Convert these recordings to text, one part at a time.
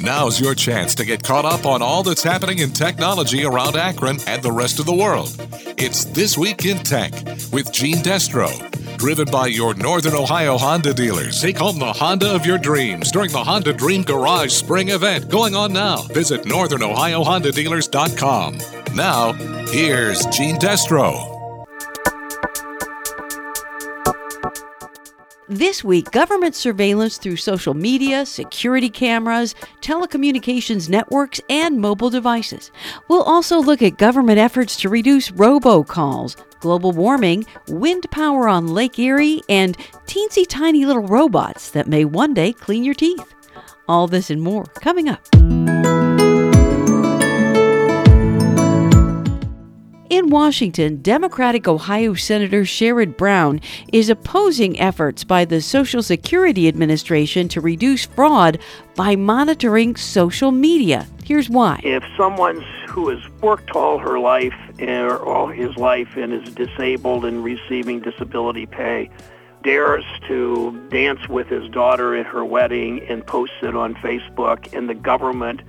Now's your chance to get caught up on all that's happening in technology around Akron and the rest of the world. It's This Week in Tech with Gene Destro. Driven by your Northern Ohio Honda dealers. Take home the Honda of your dreams during the Honda Dream Garage Spring event going on now. Visit northernohiohondadealers.com. Now, here's Gene Destro. This week, government surveillance through social media, security cameras, telecommunications networks, and mobile devices. We'll also look at government efforts to reduce robocalls, global warming, wind power on Lake Erie, and teensy tiny little robots that may one day clean your teeth. All this and more coming up. In Washington, Democratic Ohio Senator Sherrod Brown is opposing efforts by the Social Security Administration to reduce fraud by monitoring social media. Here's why. If someone who has worked all her life eh, or all his life and is disabled and receiving disability pay dares to dance with his daughter at her wedding and posts it on Facebook and the government,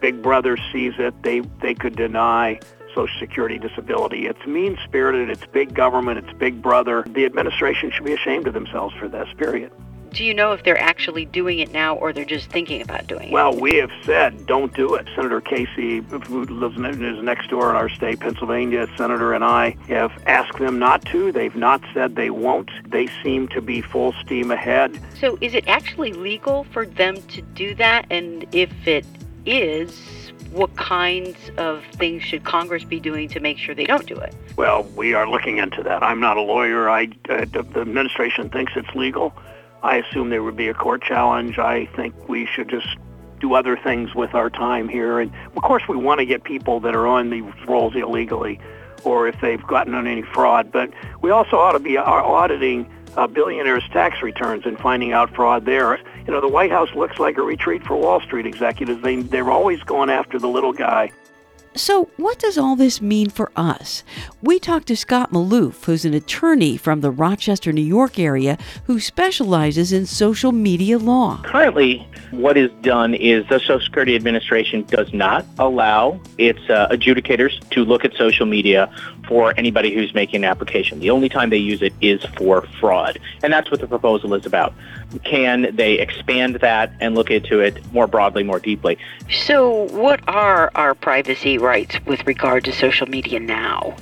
Big Brother sees it, they, they could deny Social Security disability. It's mean spirited, it's big government, it's big brother. The administration should be ashamed of themselves for this, period. Do you know if they're actually doing it now or they're just thinking about doing it? Well, we have said don't do it. Senator Casey, who lives is next door in our state, Pennsylvania, Senator and I have asked them not to. They've not said they won't. They seem to be full steam ahead. So is it actually legal for them to do that? And if it is, what kinds of things should Congress be doing to make sure they don't do it? Well, we are looking into that. I'm not a lawyer. I, uh, the administration thinks it's legal. I assume there would be a court challenge. I think we should just do other things with our time here. And of course, we want to get people that are on these rolls illegally or if they've gotten on any fraud. But we also ought to be auditing uh, billionaires' tax returns and finding out fraud there you know, the White House looks like a retreat for Wall Street executives. They, they're always going after the little guy. So, what does all this mean for us? We talked to Scott Malouf, who's an attorney from the Rochester, New York area who specializes in social media law. Currently, what is done is the Social Security Administration does not allow its uh, adjudicators to look at social media for anybody who's making an application. The only time they use it is for fraud. And that's what the proposal is about. Can they expand that and look into it more broadly, more deeply? So, what are our privacy rights with regard to social media now?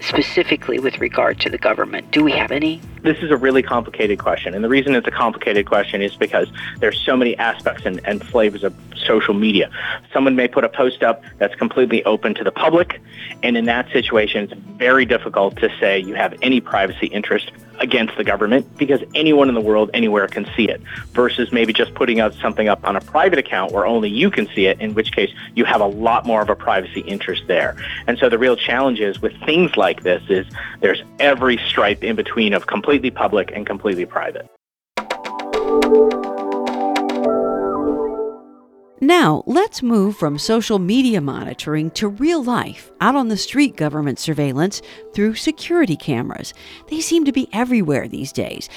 specifically with regard to the government? Do we have any? This is a really complicated question. And the reason it's a complicated question is because there's so many aspects and, and flavors of social media. Someone may put a post up that's completely open to the public. And in that situation, it's very difficult to say you have any privacy interest against the government because anyone in the world anywhere can see it versus maybe just putting out something up on a private account where only you can see it, in which case you have a lot more of a privacy interest there. And so the real challenge is with things like this is there's every stripe in between of completely public and completely private. Now, let's move from social media monitoring to real life, out on the street government surveillance through security cameras. They seem to be everywhere these days,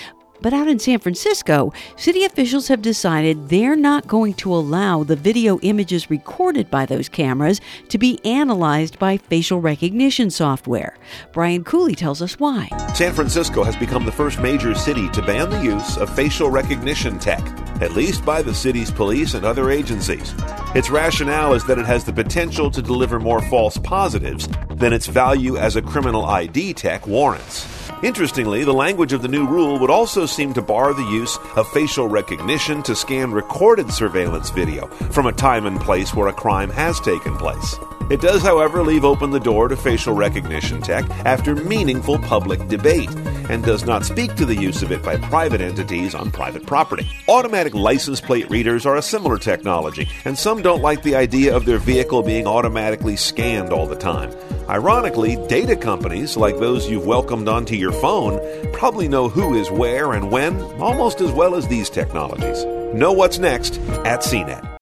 but out in San Francisco, city officials have decided they're not going to allow the video images recorded by those cameras to be analyzed by facial recognition software. Brian Cooley tells us why. San Francisco has become the first major city to ban the use of facial recognition tech, at least by the city's police and other agencies. Its rationale is that it has the potential to deliver more false positives than its value as a criminal ID tech warrants. Interestingly, the language of the new rule would also seem to bar the use of facial recognition to scan recorded surveillance video from a time and place where a crime has taken place. It does, however, leave open the door to facial recognition tech after meaningful public debate and does not speak to the use of it by private entities on private property. Automatic license plate readers are a similar technology, and some don't like the idea of their vehicle being automatically scanned all the time. Ironically, data companies, like those you've welcomed onto your phone, probably know who is where and when almost as well as these technologies. Know what's next at CNET.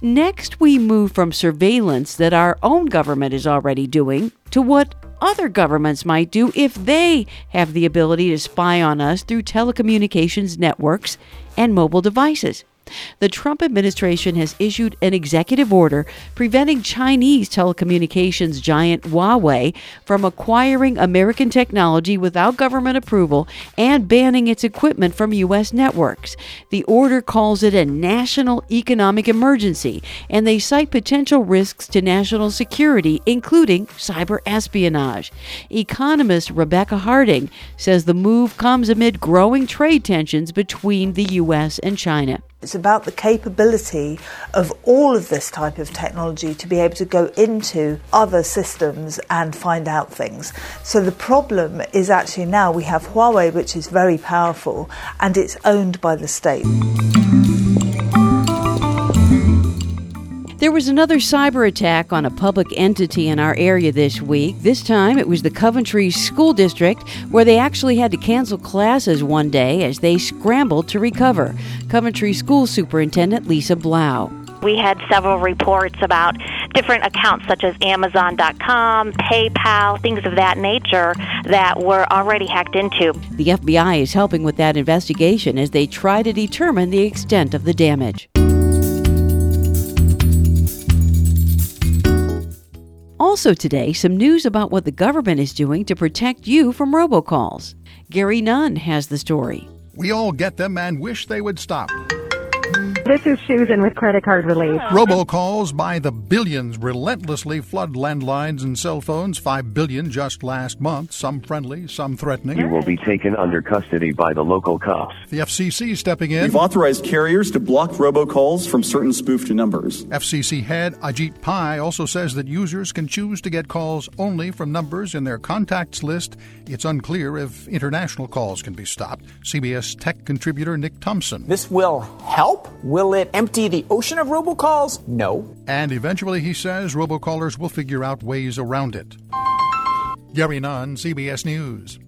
Next, we move from surveillance that our own government is already doing to what other governments might do if they have the ability to spy on us through telecommunications networks and mobile devices. The Trump administration has issued an executive order preventing Chinese telecommunications giant Huawei from acquiring American technology without government approval and banning its equipment from U.S. networks. The order calls it a national economic emergency, and they cite potential risks to national security, including cyber espionage. Economist Rebecca Harding says the move comes amid growing trade tensions between the U.S. and China. It's about the capability of all of this type of technology to be able to go into other systems and find out things. So the problem is actually now we have Huawei, which is very powerful, and it's owned by the state. There was another cyber attack on a public entity in our area this week. This time it was the Coventry School District, where they actually had to cancel classes one day as they scrambled to recover. Coventry School Superintendent Lisa Blau. We had several reports about different accounts such as Amazon.com, PayPal, things of that nature that were already hacked into. The FBI is helping with that investigation as they try to determine the extent of the damage. Also, today, some news about what the government is doing to protect you from robocalls. Gary Nunn has the story. We all get them and wish they would stop. This is Susan with Credit Card Relief. Robocalls by the billions relentlessly flood landlines and cell phones. Five billion just last month, some friendly, some threatening. You will be taken under custody by the local cops. The FCC stepping in. We've authorized carriers to block robocalls from certain spoofed numbers. FCC head Ajit Pai also says that users can choose to get calls only from numbers in their contacts list. It's unclear if international calls can be stopped. CBS tech contributor Nick Thompson. This will help. Will it empty the ocean of robocalls? No. And eventually, he says, robocallers will figure out ways around it. Gary Nunn, CBS News.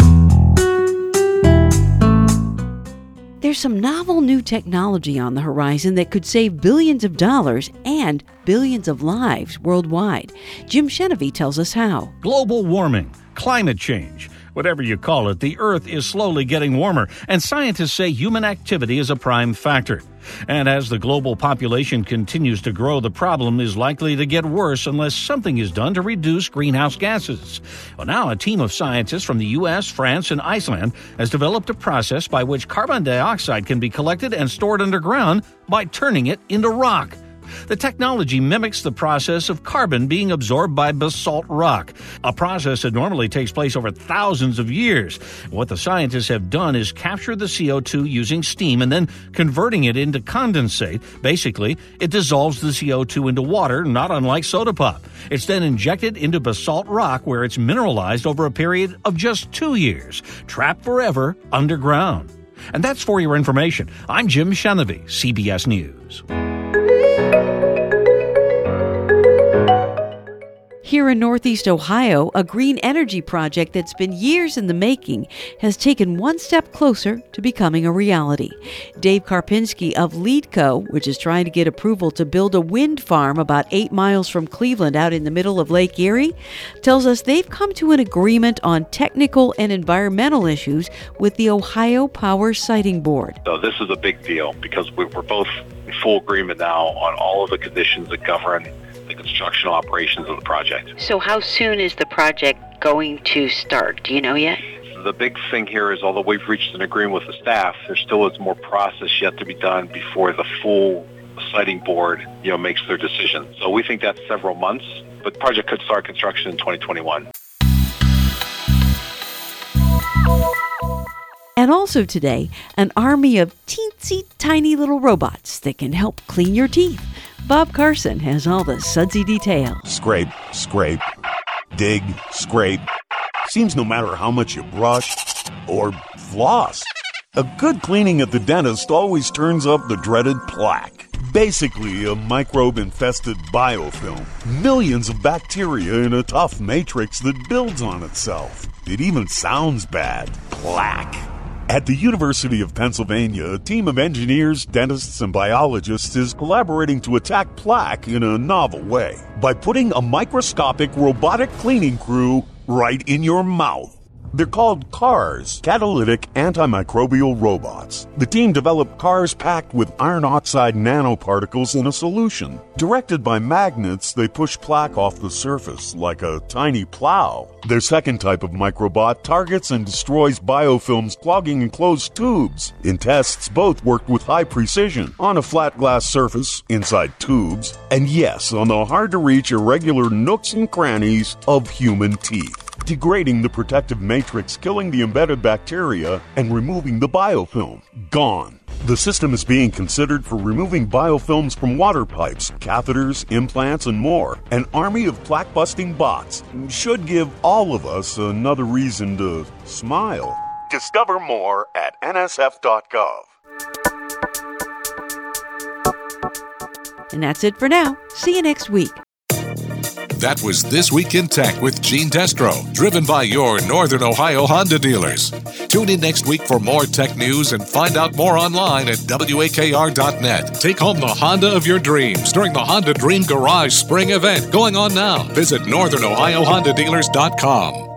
There's some novel new technology on the horizon that could save billions of dollars and billions of lives worldwide. Jim Chenevey tells us how. Global warming, climate change Whatever you call it, the Earth is slowly getting warmer, and scientists say human activity is a prime factor. And as the global population continues to grow, the problem is likely to get worse unless something is done to reduce greenhouse gases. Well, now a team of scientists from the U.S., France, and Iceland has developed a process by which carbon dioxide can be collected and stored underground by turning it into rock. The technology mimics the process of carbon being absorbed by basalt rock, a process that normally takes place over thousands of years. What the scientists have done is capture the CO2 using steam and then converting it into condensate. Basically, it dissolves the CO2 into water, not unlike soda pop. It's then injected into basalt rock where it's mineralized over a period of just two years, trapped forever underground. And that's for your information. I'm Jim Chenevey, CBS News. Here in Northeast Ohio, a green energy project that's been years in the making has taken one step closer to becoming a reality. Dave Karpinski of LEEDCo, which is trying to get approval to build a wind farm about eight miles from Cleveland out in the middle of Lake Erie, tells us they've come to an agreement on technical and environmental issues with the Ohio Power Siting Board. So, this is a big deal because we're both in full agreement now on all of the conditions that govern construction operations of the project. So, how soon is the project going to start? Do you know yet? The big thing here is, although we've reached an agreement with the staff, there still is more process yet to be done before the full siting board, you know, makes their decision. So we think that's several months, but the project could start construction in 2021. And also today, an army of teensy tiny little robots that can help clean your teeth. Bob Carson has all the sudsy details. Scrape, scrape, dig, scrape. Seems no matter how much you brush or floss, a good cleaning at the dentist always turns up the dreaded plaque. Basically, a microbe infested biofilm. Millions of bacteria in a tough matrix that builds on itself. It even sounds bad. Plaque. At the University of Pennsylvania, a team of engineers, dentists, and biologists is collaborating to attack plaque in a novel way by putting a microscopic robotic cleaning crew right in your mouth. They're called CARS, Catalytic Antimicrobial Robots. The team developed cars packed with iron oxide nanoparticles in a solution. Directed by magnets, they push plaque off the surface like a tiny plow. Their second type of microbot targets and destroys biofilms clogging enclosed tubes. In tests, both worked with high precision on a flat glass surface, inside tubes, and yes, on the hard to reach irregular nooks and crannies of human teeth degrading the protective matrix, killing the embedded bacteria, and removing the biofilm. Gone. The system is being considered for removing biofilms from water pipes, catheters, implants, and more. An army of plaque busting bots should give all of us another reason to smile. Discover more at nsf.gov. And that's it for now. See you next week. That was This Week in Tech with Gene Destro, driven by your Northern Ohio Honda dealers. Tune in next week for more tech news and find out more online at WAKR.net. Take home the Honda of your dreams during the Honda Dream Garage Spring event going on now. Visit NorthernOhioHondaDealers.com.